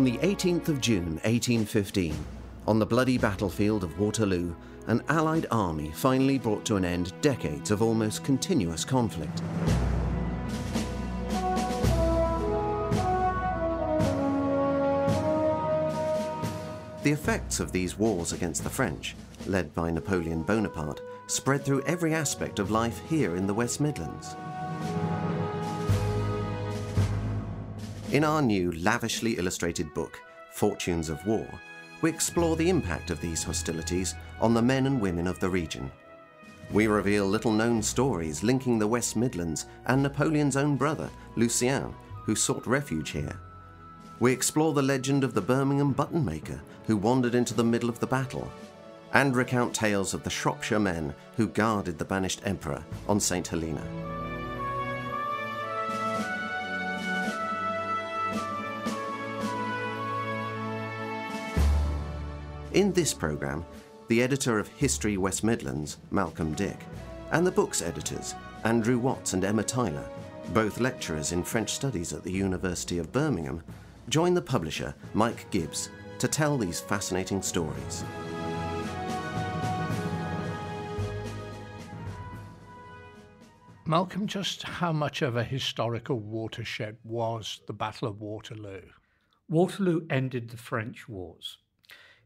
On the 18th of June 1815, on the bloody battlefield of Waterloo, an Allied army finally brought to an end decades of almost continuous conflict. The effects of these wars against the French, led by Napoleon Bonaparte, spread through every aspect of life here in the West Midlands. In our new lavishly illustrated book, Fortunes of War, we explore the impact of these hostilities on the men and women of the region. We reveal little known stories linking the West Midlands and Napoleon's own brother, Lucien, who sought refuge here. We explore the legend of the Birmingham button maker who wandered into the middle of the battle, and recount tales of the Shropshire men who guarded the banished emperor on St. Helena. In this programme, the editor of History West Midlands, Malcolm Dick, and the book's editors, Andrew Watts and Emma Tyler, both lecturers in French studies at the University of Birmingham, join the publisher, Mike Gibbs, to tell these fascinating stories. Malcolm, just how much of a historical watershed was the Battle of Waterloo? Waterloo ended the French wars.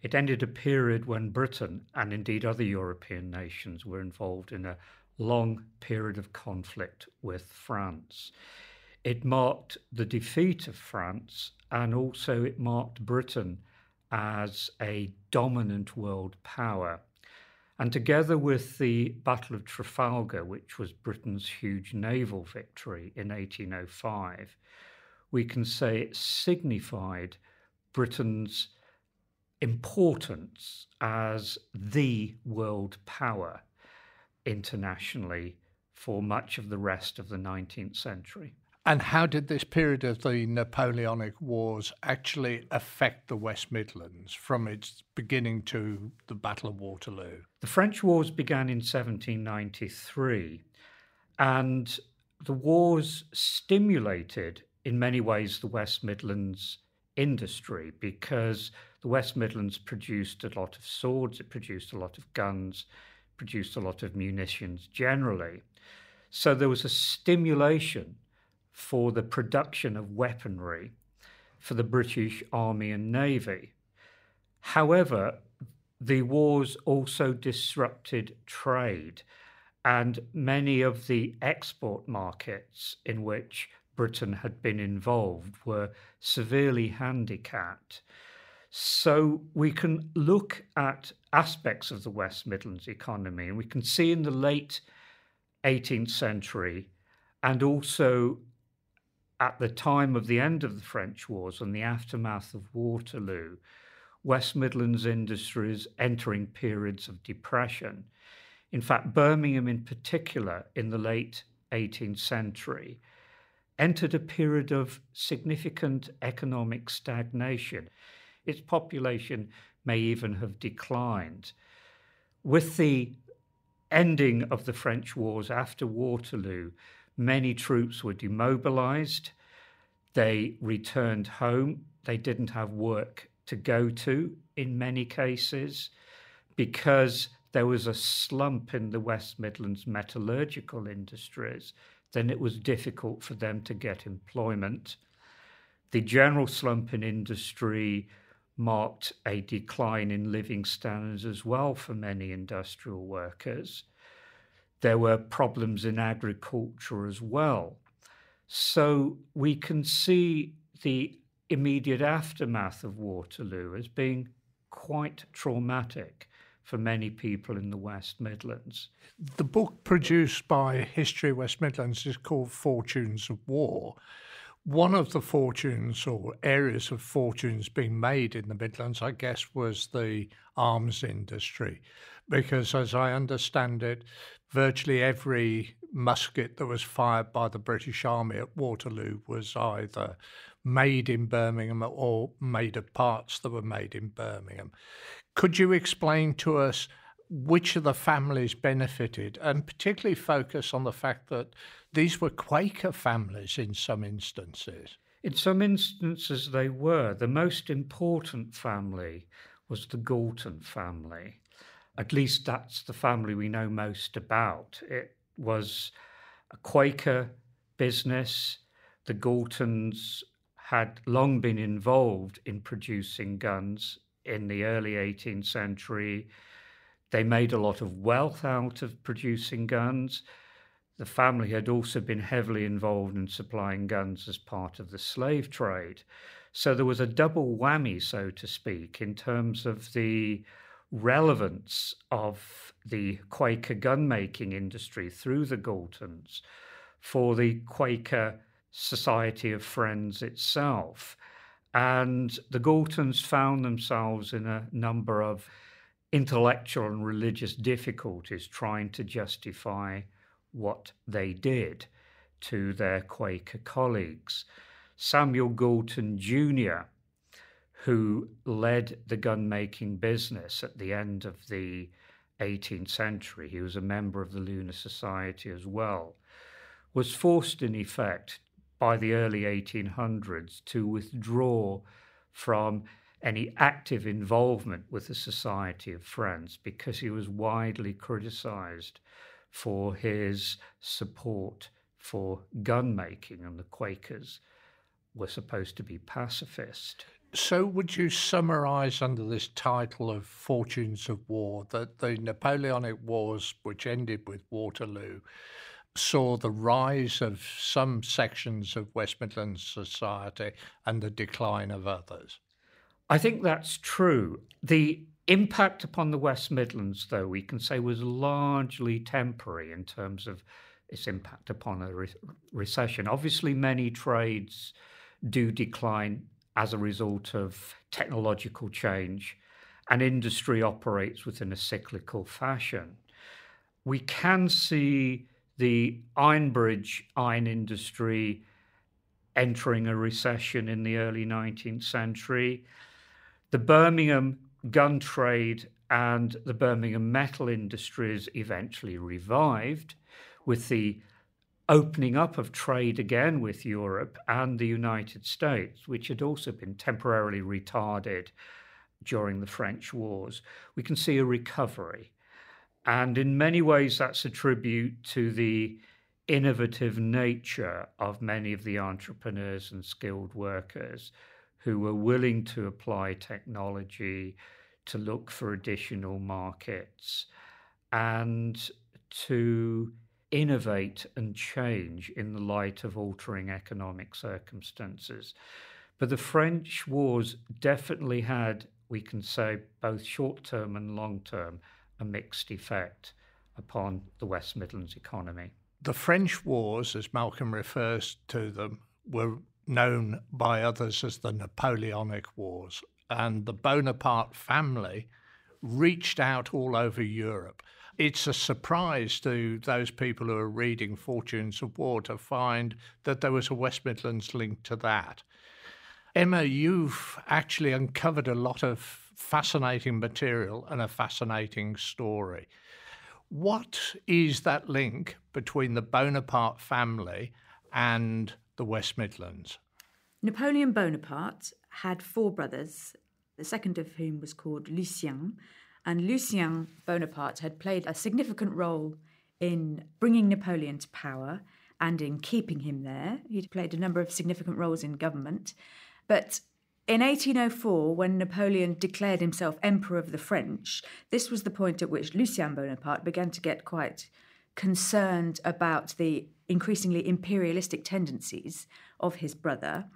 It ended a period when Britain and indeed other European nations were involved in a long period of conflict with France. It marked the defeat of France and also it marked Britain as a dominant world power. And together with the Battle of Trafalgar, which was Britain's huge naval victory in 1805, we can say it signified Britain's importance as the world power internationally for much of the rest of the 19th century. And how did this period of the Napoleonic Wars actually affect the West Midlands from its beginning to the Battle of Waterloo? The French Wars began in 1793, and the wars stimulated, in many ways, the West Midlands industry because the West Midlands produced a lot of swords, it produced a lot of guns, produced a lot of munitions generally. So there was a stimulation for the production of weaponry for the British Army and Navy. However, the wars also disrupted trade, and many of the export markets in which Britain had been involved were severely handicapped. So we can look at aspects of the West Midlands economy, and we can see in the late 18th century and also at the time of the end of the French wars and the aftermath of Waterloo, West Midlands industries entering periods of depression. In fact, Birmingham in particular in the late 18th century entered a period of significant economic stagnation its population may even have declined. With the ending of the French wars after Waterloo, many troops were demobilized. They returned home. They didn't have work to go to in many cases because there was a slump in the West Midlands metallurgical industries. Then it was difficult for them to get employment. The general slump in industry marked a decline in living standards as well for many industrial workers. There were problems in agriculture as well. So we can see the immediate aftermath of Waterloo as being quite traumatic for many people in the West Midlands. The book produced by History West Midlands is called Fortunes of War. One of the fortunes or areas of fortunes being made in the Midlands, I guess, was the arms industry. Because as I understand it, virtually every musket that was fired by the British Army at Waterloo was either made in Birmingham or made of parts that were made in Birmingham. Could you explain to us which of the families benefited and particularly focus on the fact that these were Quaker families in some instances. In some instances, they were. The most important family was the Galton family. At least that's the family we know most about. It was a Quaker business. The Galtons had long been involved in producing guns in the early 18th century. They made a lot of wealth out of producing guns. The family had also been heavily involved in supplying guns as part of the slave trade. So there was a double whammy, so to speak, in terms of the relevance of the Quaker gunmaking industry through the Galtons for the Quaker Society of Friends itself. And the Galtons found themselves in a number of intellectual and religious difficulties trying to justify what they did to their Quaker colleagues. Samuel Galton Jr., who led the gun making business at the end of the 18th century, he was a member of the Lunar Society as well, was forced in effect by the early 1800s to withdraw from any active involvement with the Society of Friends because he was widely criticized for his support for gun making, and the Quakers were supposed to be pacifist. So, would you summarize under this title of Fortunes of War that the Napoleonic Wars, which ended with Waterloo, saw the rise of some sections of West Midlands society and the decline of others? I think that's true. The impact upon the West Midlands, though, we can say was largely temporary in terms of its impact upon a re- recession. Obviously, many trades do decline as a result of technological change, and industry operates within a cyclical fashion. We can see the Ironbridge iron industry entering a recession in the early 19th century. The Birmingham gun trade and the Birmingham metal industries eventually revived with the opening up of trade again with Europe and the United States, which had also been temporarily retarded during the French wars, we can see a recovery. And in many ways, that's a tribute to the innovative nature of many of the entrepreneurs and skilled workers who were willing to apply technology to look for additional markets and to innovate and change in the light of altering economic circumstances. But the French wars definitely had, we can say, both short term and long term, a mixed effect upon the West Midlands economy. The French wars, as Malcolm refers to them, were known by others as the Napoleonic Wars, and the Bonaparte family reached out all over Europe it's a surprise to those people who are reading Fortunes of War to find that there was a West Midlands link to that. Emma, you've actually uncovered a lot of fascinating material and a fascinating story. What is that link between the Bonaparte family and the West Midlands? Napoleon Bonaparte had four brothers, the second of whom was called Lucien, and Lucien Bonaparte had played a significant role in bringing Napoleon to power and in keeping him there. He'd played a number of significant roles in government. But in 1804, when Napoleon declared himself Emperor of the French, this was the point at which Lucien Bonaparte began to get quite concerned about the increasingly imperialistic tendencies of his brother.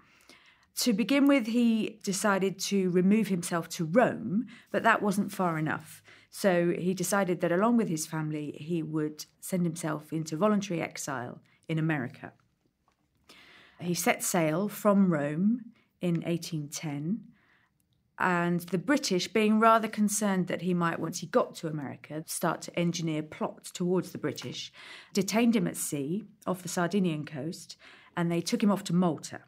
To begin with, he decided to remove himself to Rome, but that wasn't far enough. So he decided that along with his family, he would send himself into voluntary exile in America. He set sail from Rome in 1810, and the British, being rather concerned that he might, once he got to America, start to engineer plots towards the British, detained him at sea off the Sardinian coast, and they took him off to Malta.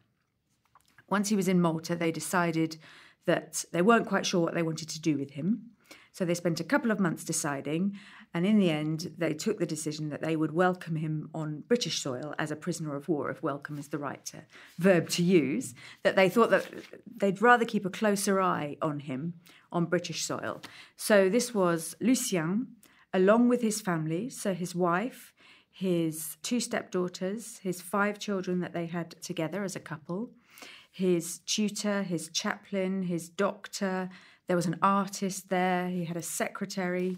Once he was in Malta, they decided that they weren't quite sure what they wanted to do with him. So they spent a couple of months deciding. And in the end, they took the decision that they would welcome him on British soil as a prisoner of war, if welcome is the right to, verb to use, that they thought that they'd rather keep a closer eye on him on British soil. So this was Lucien, along with his family, so his wife, his two stepdaughters, his five children that they had together as a couple, his tutor, his chaplain, his doctor. There was an artist there, he had a secretary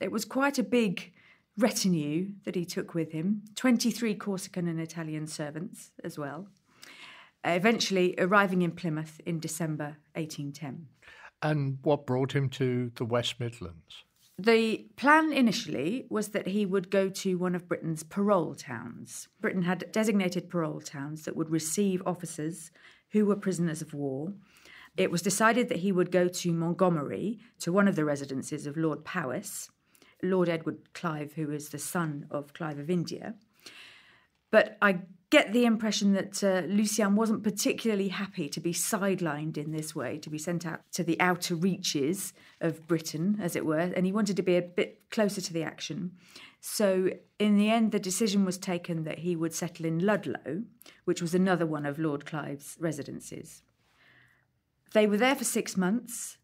it was quite a big retinue that he took with him 23 Corsican and Italian servants as well, eventually arriving in Plymouth in December 1810. And what brought him to the West Midlands? The plan initially was that he would go to one of Britain's parole towns. Britain had designated parole towns that would receive officers who were prisoners of war. It was decided that he would go to Montgomery, to one of the residences of Lord Powis, Lord Edward Clive, who is the son of Clive of India. But I get the impression that uh, Lucien wasn't particularly happy to be sidelined in this way, to be sent out to the outer reaches of Britain, as it were, and he wanted to be a bit closer to the action. So, in the end, the decision was taken that he would settle in Ludlow, which was another one of Lord Clive's residences. They were there for six months.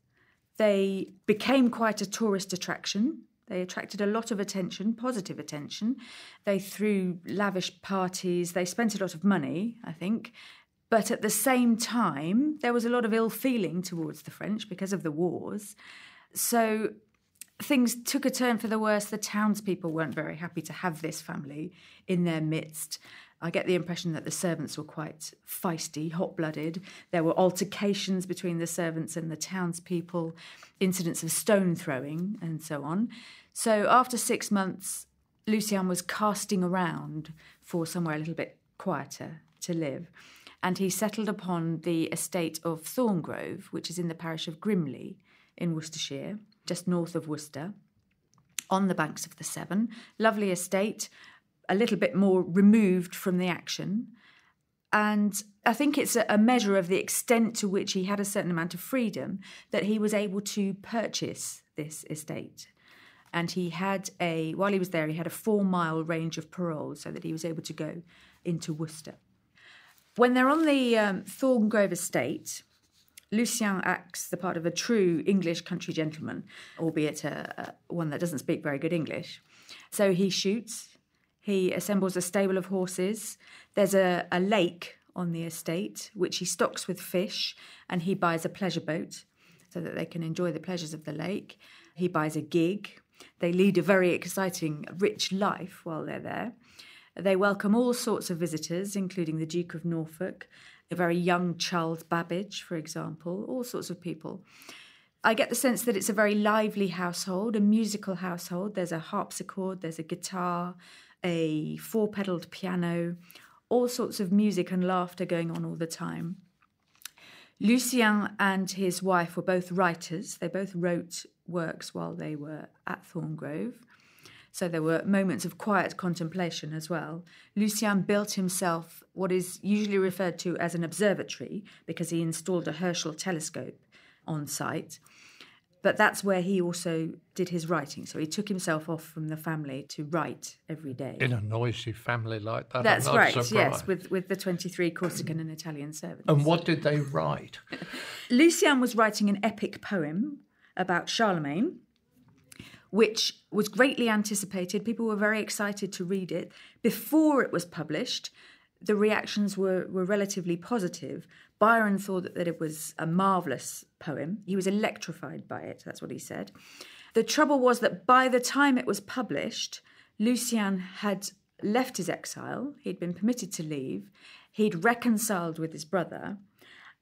They became quite a tourist attraction. They attracted a lot of attention, positive attention. They threw lavish parties. They spent a lot of money, I think. But at the same time, there was a lot of ill feeling towards the French because of the wars. So things took a turn for the worse. The townspeople weren't very happy to have this family in their midst. I get the impression that the servants were quite feisty, hot blooded. There were altercations between the servants and the townspeople, incidents of stone throwing, and so on. So after six months, Lucien was casting around for somewhere a little bit quieter to live. And he settled upon the estate of Thorngrove, which is in the parish of Grimley in Worcestershire, just north of Worcester, on the banks of the Severn. Lovely estate, a little bit more removed from the action. And I think it's a measure of the extent to which he had a certain amount of freedom that he was able to purchase this estate. And he had a, while he was there, he had a four mile range of parole so that he was able to go into Worcester. When they're on the um, Thorngrove estate, Lucien acts the part of a true English country gentleman, albeit a, a, one that doesn't speak very good English. So he shoots, he assembles a stable of horses. There's a, a lake on the estate, which he stocks with fish, and he buys a pleasure boat so that they can enjoy the pleasures of the lake. He buys a gig. They lead a very exciting, rich life while they're there. They welcome all sorts of visitors, including the Duke of Norfolk, a very young Charles Babbage, for example, all sorts of people. I get the sense that it's a very lively household, a musical household. There's a harpsichord, there's a guitar, a four pedaled piano, all sorts of music and laughter going on all the time. Lucien and his wife were both writers. They both wrote works while they were at Thorngrove. So there were moments of quiet contemplation as well. Lucien built himself what is usually referred to as an observatory because he installed a Herschel telescope on site. But that's where he also did his writing. So he took himself off from the family to write every day. In a noisy family like that. That's right, surprised. yes, with, with the 23 Corsican and Italian servants. And what did they write? Lucien was writing an epic poem about Charlemagne, which was greatly anticipated. People were very excited to read it. Before it was published, the reactions were, were relatively positive. Byron thought that it was a marvellous poem. He was electrified by it, that's what he said. The trouble was that by the time it was published, Lucien had left his exile, he'd been permitted to leave, he'd reconciled with his brother,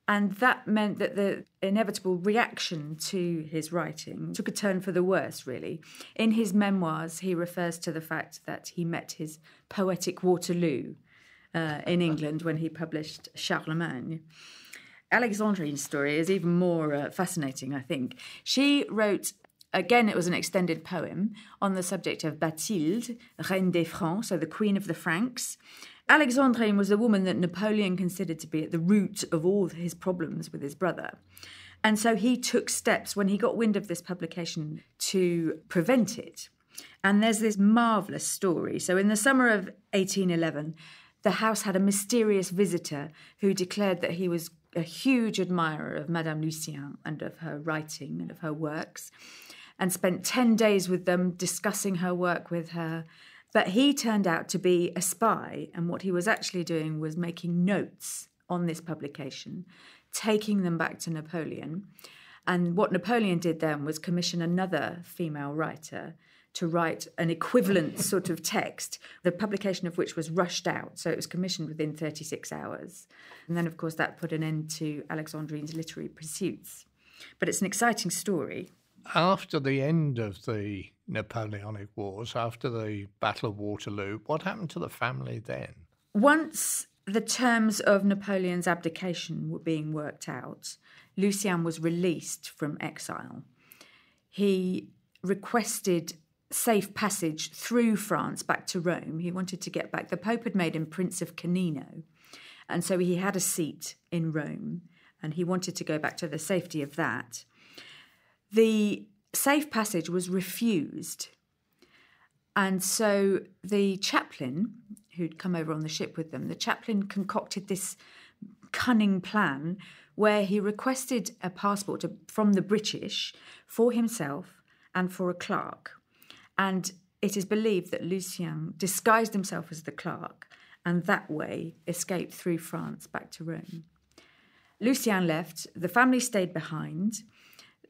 and that meant that the inevitable reaction to his writing took a turn for the worse, really. In his memoirs, he refers to the fact that he met his poetic Waterloo uh, in England when he published Charlemagne. Alexandrine's story is even more uh, fascinating, I think. She wrote, again, it was an extended poem on the subject of Bathilde, Reine des Francs, so the Queen of the Franks. Alexandrine was the woman that Napoleon considered to be at the root of all his problems with his brother. And so he took steps when he got wind of this publication to prevent it. And there's this marvellous story. So, in the summer of 1811, the house had a mysterious visitor who declared that he was a huge admirer of Madame Lucien and of her writing and of her works, and spent 10 days with them discussing her work with her. But he turned out to be a spy, and what he was actually doing was making notes on this publication, taking them back to Napoleon. And what Napoleon did then was commission another female writer to write an equivalent sort of text, the publication of which was rushed out. So it was commissioned within 36 hours. And then, of course, that put an end to Alexandrine's literary pursuits. But it's an exciting story. After the end of the Napoleonic Wars, after the Battle of Waterloo, what happened to the family then? Once the terms of Napoleon's abdication were being worked out, Lucien was released from exile. He requested safe passage through France back to Rome. He wanted to get back. The Pope had made him Prince of Canino, and so he had a seat in Rome, and he wanted to go back to the safety of that. The safe passage was refused. And so the chaplain, who'd come over on the ship with them, the chaplain concocted this cunning plan where he requested a passport from the British for himself and for a clerk. And it is believed that Lucien disguised himself as the clerk and that way escaped through France back to Rome. Lucien left, the family stayed behind.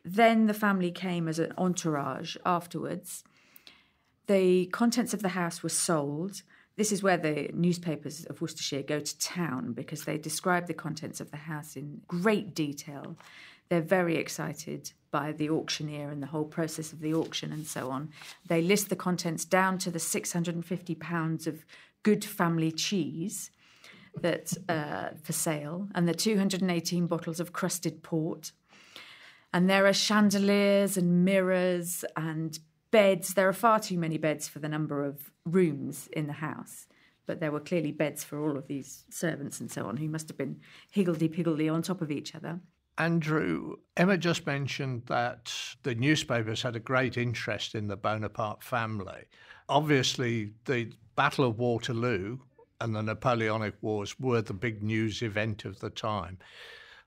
Then the family came as an entourage afterwards. The contents of the house were sold. This is where the newspapers of Worcestershire go to town because they describe the contents of the house in great detail. They're very excited by the auctioneer and the whole process of the auction and so on. They list the contents down to the 650 pounds of good family cheese that uh, for sale and the 218 bottles of crusted port. And there are chandeliers and mirrors and beds. There are far too many beds for the number of rooms in the house. But there were clearly beds for all of these servants and so on, who must have been higgledy piggledy on top of each other. Andrew, Emma just mentioned that the newspapers had a great interest in the Bonaparte family. Obviously, the Battle of Waterloo and the Napoleonic Wars were the big news event of the time.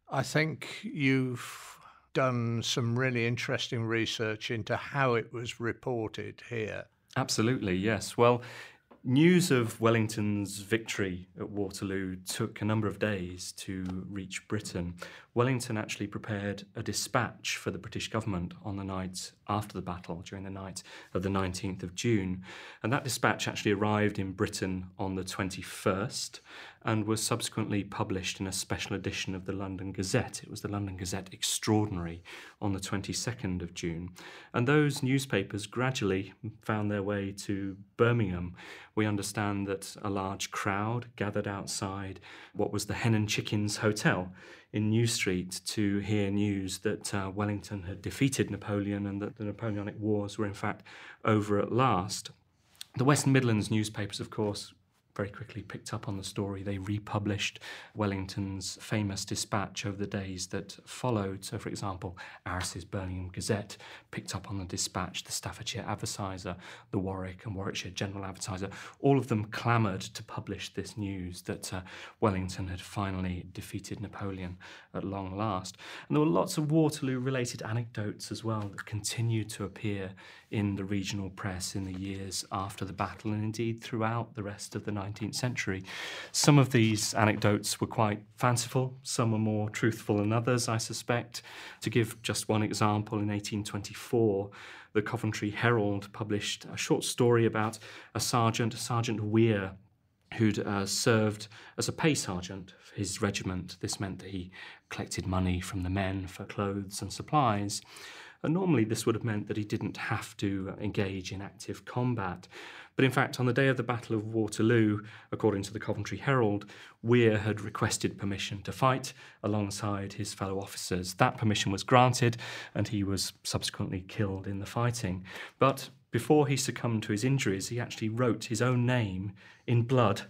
I think you've done some really interesting research into how it was reported here. Absolutely, yes. Well, News of Wellington's victory at Waterloo took a number of days to reach Britain. Wellington actually prepared a dispatch for the British government on the night after the battle, during the night of the 19th of June. And that dispatch actually arrived in Britain on the 21st and was subsequently published in a special edition of the London Gazette. It was the London Gazette Extraordinary on the 22nd of June. And those newspapers gradually found their way to Birmingham. We understand that a large crowd gathered outside what was the Hen and Chickens Hotel in New Street to hear news that uh, Wellington had defeated Napoleon and that the Napoleonic Wars were in fact over at last. The West Midlands newspapers, of course, very quickly picked up on the story. They republished Wellington's famous dispatch over the days that followed. So, for example, Aris's Birmingham Gazette picked up on the dispatch, the Staffordshire Advertiser, the Warwick and Warwickshire General Advertiser. All of them clamoured to publish this news that uh, Wellington had finally defeated Napoleon at long last. And there were lots of Waterloo related anecdotes as well that continued to appear in the regional press in the years after the battle and indeed throughout the rest of the 19th century. Some of these anecdotes were quite fanciful, some are more truthful than others, I suspect. To give just one example, in 1824, the Coventry Herald published a short story about a sergeant, Sergeant Weir, who'd uh, served as a pay sergeant for his regiment. This meant that he collected money from the men for clothes and supplies. And normally, this would have meant that he didn't have to uh, engage in active combat. But in fact, on the day of the Battle of Waterloo, according to the Coventry Herald, Weir had requested permission to fight alongside his fellow officers. That permission was granted, and he was subsequently killed in the fighting. But before he succumbed to his injuries, he actually wrote his own name in blood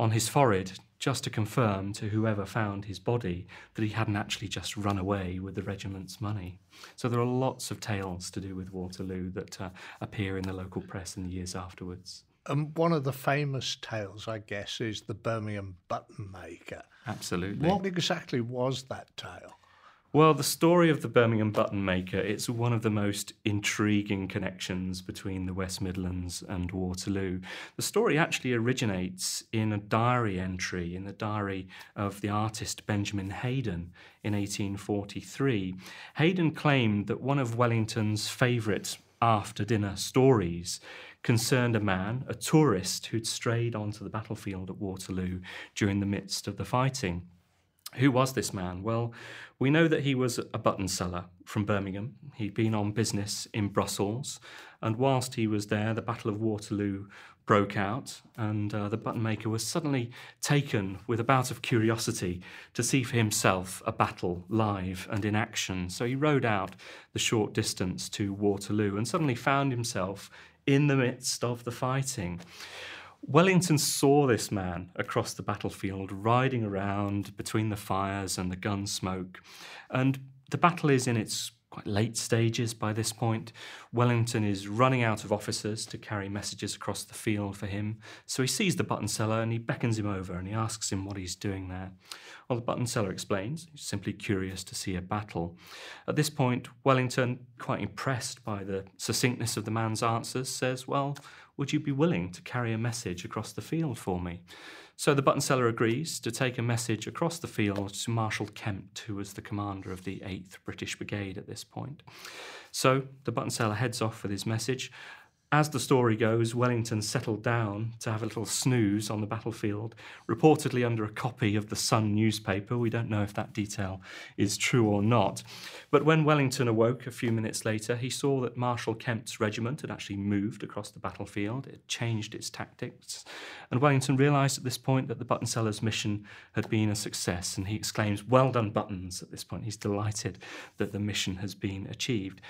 on his forehead just to confirm to whoever found his body that he hadn't actually just run away with the regiment's money. So there are lots of tales to do with Waterloo that uh, appear in the local press in the years afterwards. And one of the famous tales, I guess, is the Birmingham button maker. Absolutely. What exactly was that tale? Well, the story of the Birmingham button maker, it's one of the most intriguing connections between the West Midlands and Waterloo. The story actually originates in a diary entry in the diary of the artist Benjamin Haydon in 1843. Haydon claimed that one of Wellington's favourite after dinner stories concerned a man, a tourist, who'd strayed onto the battlefield at Waterloo during the midst of the fighting. Who was this man? Well, we know that he was a button seller from Birmingham. He'd been on business in Brussels, and whilst he was there, the Battle of Waterloo broke out, and uh, the button maker was suddenly taken with a bout of curiosity to see for himself a battle live and in action. So he rode out the short distance to Waterloo and suddenly found himself in the midst of the fighting. Wellington saw this man across the battlefield, riding around between the fires and the gun smoke. And the battle is in its quite late stages by this point. Wellington is running out of officers to carry messages across the field for him. So he sees the button seller and he beckons him over and he asks him what he's doing there. Well, the button seller explains he's simply curious to see a battle. At this point, Wellington, quite impressed by the succinctness of the man's answers, says, Well, would you be willing to carry a message across the field for me? So the button seller agrees to take a message across the field to Marshal Kempt, who was the commander of the 8th British Brigade at this point. So the button seller heads off with his message, as the story goes, Wellington settled down to have a little snooze on the battlefield, reportedly under a copy of the Sun newspaper. We don't know if that detail is true or not. But when Wellington awoke a few minutes later, he saw that Marshal Kempt's regiment had actually moved across the battlefield. It changed its tactics. And Wellington realised at this point that the button seller's mission had been a success. And he exclaims, Well done, Buttons, at this point. He's delighted that the mission has been achieved.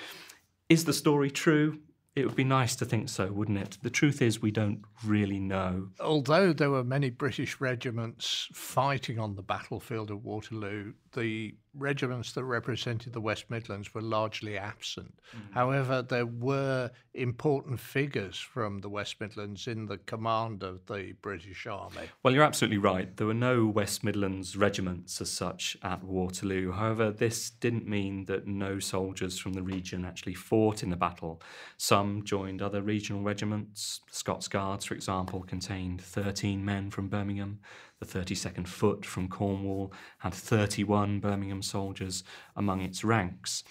Is the story true? It would be nice to think so, wouldn't it? The truth is, we don't really know. Although there were many British regiments fighting on the battlefield of Waterloo, the regiments that represented the West Midlands were largely absent. Mm. However, there were important figures from the West Midlands in the command of the British Army. Well, you're absolutely right. There were no West Midlands regiments as such at Waterloo. However, this didn't mean that no soldiers from the region actually fought in the battle. Some joined other regional regiments. The Scots Guards, for example, contained 13 men from Birmingham. The 32nd Foot from Cornwall had 31 Birmingham soldiers among its ranks.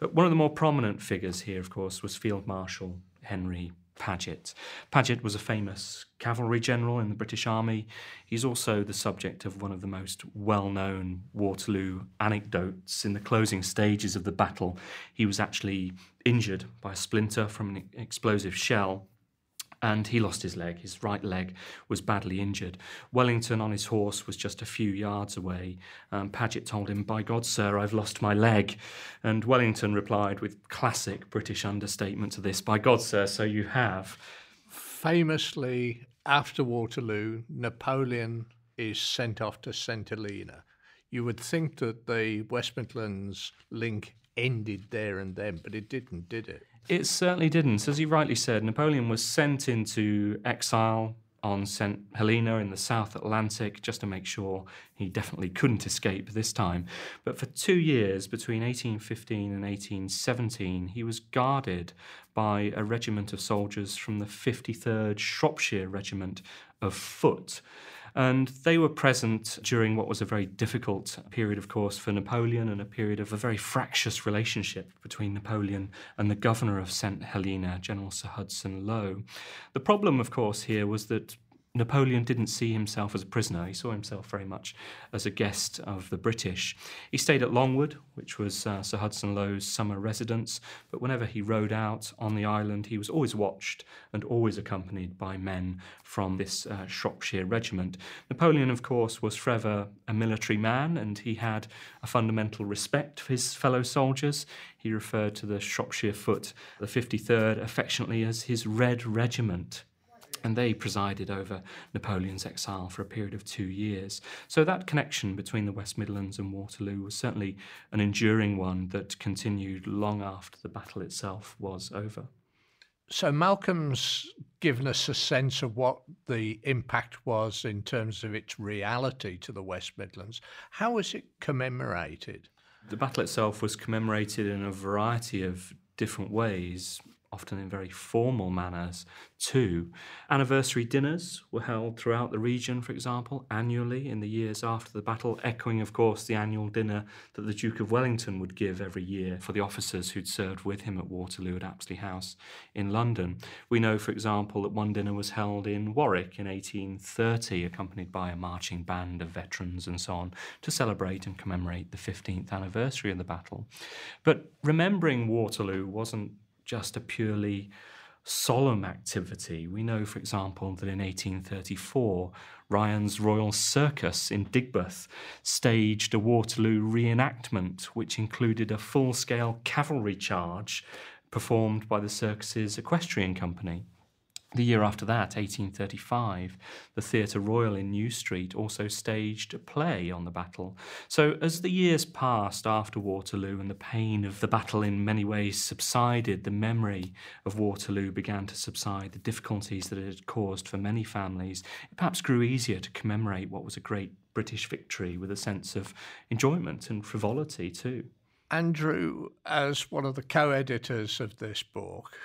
But one of the more prominent figures here, of course, was Field Marshal Henry Paget. Paget was a famous cavalry general in the British Army. He's also the subject of one of the most well known Waterloo anecdotes. In the closing stages of the battle, he was actually injured by a splinter from an explosive shell and he lost his leg. His right leg was badly injured. Wellington on his horse was just a few yards away. Um, Paget told him, By God, sir, I've lost my leg. And Wellington replied with classic British understatement to this, By God, sir, so you have. Famously, after Waterloo, Napoleon is sent off to. Helena. You would think that the West Midlands link ended there and then, but it didn't, did it? It certainly didn't. As you rightly said, Napoleon was sent into exile on St. Helena in the South Atlantic just to make sure he definitely couldn't escape this time. But for two years, between 1815 and 1817, he was guarded by a regiment of soldiers from the 53rd Shropshire Regiment of Foot. And they were present during what was a very difficult period, of course, for Napoleon and a period of a very fractious relationship between Napoleon and the governor of St. Helena, General Sir Hudson Lowe. The problem, of course, here was that Napoleon didn't see himself as a prisoner. He saw himself very much as a guest of the British. He stayed at Longwood, which was uh, Sir Hudson Lowe's summer residence, but whenever he rode out on the island, he was always watched and always accompanied by men from this uh, Shropshire regiment. Napoleon, of course, was forever a military man and he had a fundamental respect for his fellow soldiers. He referred to the Shropshire Foot, the 53rd, affectionately as his Red Regiment. And they presided over Napoleon's exile for a period of two years. So that connection between the West Midlands and Waterloo was certainly an enduring one that continued long after the battle itself was over. So Malcolm's given us a sense of what the impact was in terms of its reality to the West Midlands. How was it commemorated? The battle itself was commemorated in a variety of different ways often in very formal manners, too. Anniversary dinners were held throughout the region, for example, annually in the years after the battle, echoing, of course, the annual dinner that the Duke of Wellington would give every year for the officers who'd served with him at Waterloo at Apsley House in London. We know, for example, that one dinner was held in Warwick in 1830, accompanied by a marching band of veterans and so on, to celebrate and commemorate the 15th anniversary of the battle. But remembering Waterloo wasn't just a purely solemn activity. We know, for example, that in 1834, Ryan's Royal Circus in Digbeth staged a Waterloo reenactment, which included a full scale cavalry charge performed by the circus's equestrian company. The year after that, 1835, the Theatre Royal in New Street also staged a play on the battle. So, as the years passed after Waterloo and the pain of the battle in many ways subsided, the memory of Waterloo began to subside, the difficulties that it had caused for many families, it perhaps grew easier to commemorate what was a great British victory with a sense of enjoyment and frivolity, too. Andrew, as one of the co editors of this book,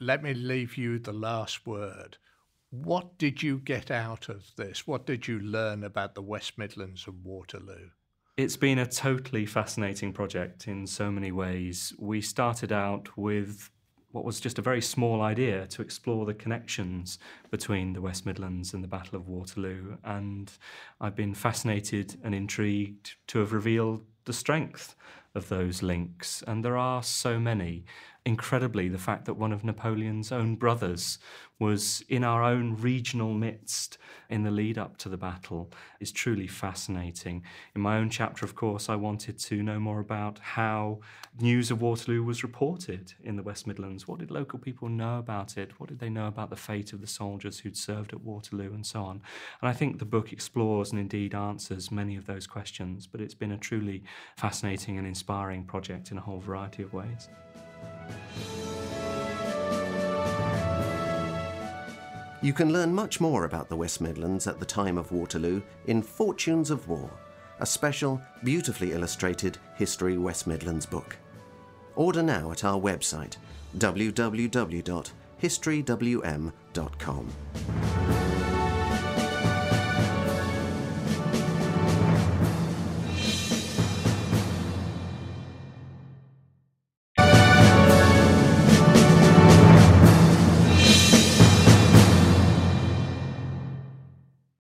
let me leave you the last word. What did you get out of this? What did you learn about the West Midlands and Waterloo? It's been a totally fascinating project in so many ways. We started out with what was just a very small idea to explore the connections between the West Midlands and the Battle of Waterloo. And I've been fascinated and intrigued to have revealed the strength of those links. And there are so many incredibly, the fact that one of Napoleon's own brothers was in our own regional midst in the lead up to the battle is truly fascinating. In my own chapter, of course, I wanted to know more about how news of Waterloo was reported in the West Midlands. What did local people know about it? What did they know about the fate of the soldiers who'd served at Waterloo and so on? And I think the book explores and indeed answers many of those questions, but it's been a truly fascinating and inspiring project in a whole variety of ways. You can learn much more about the West Midlands at the time of Waterloo in Fortunes of War, a special, beautifully illustrated History West Midlands book. Order now at our website www.historywm.com.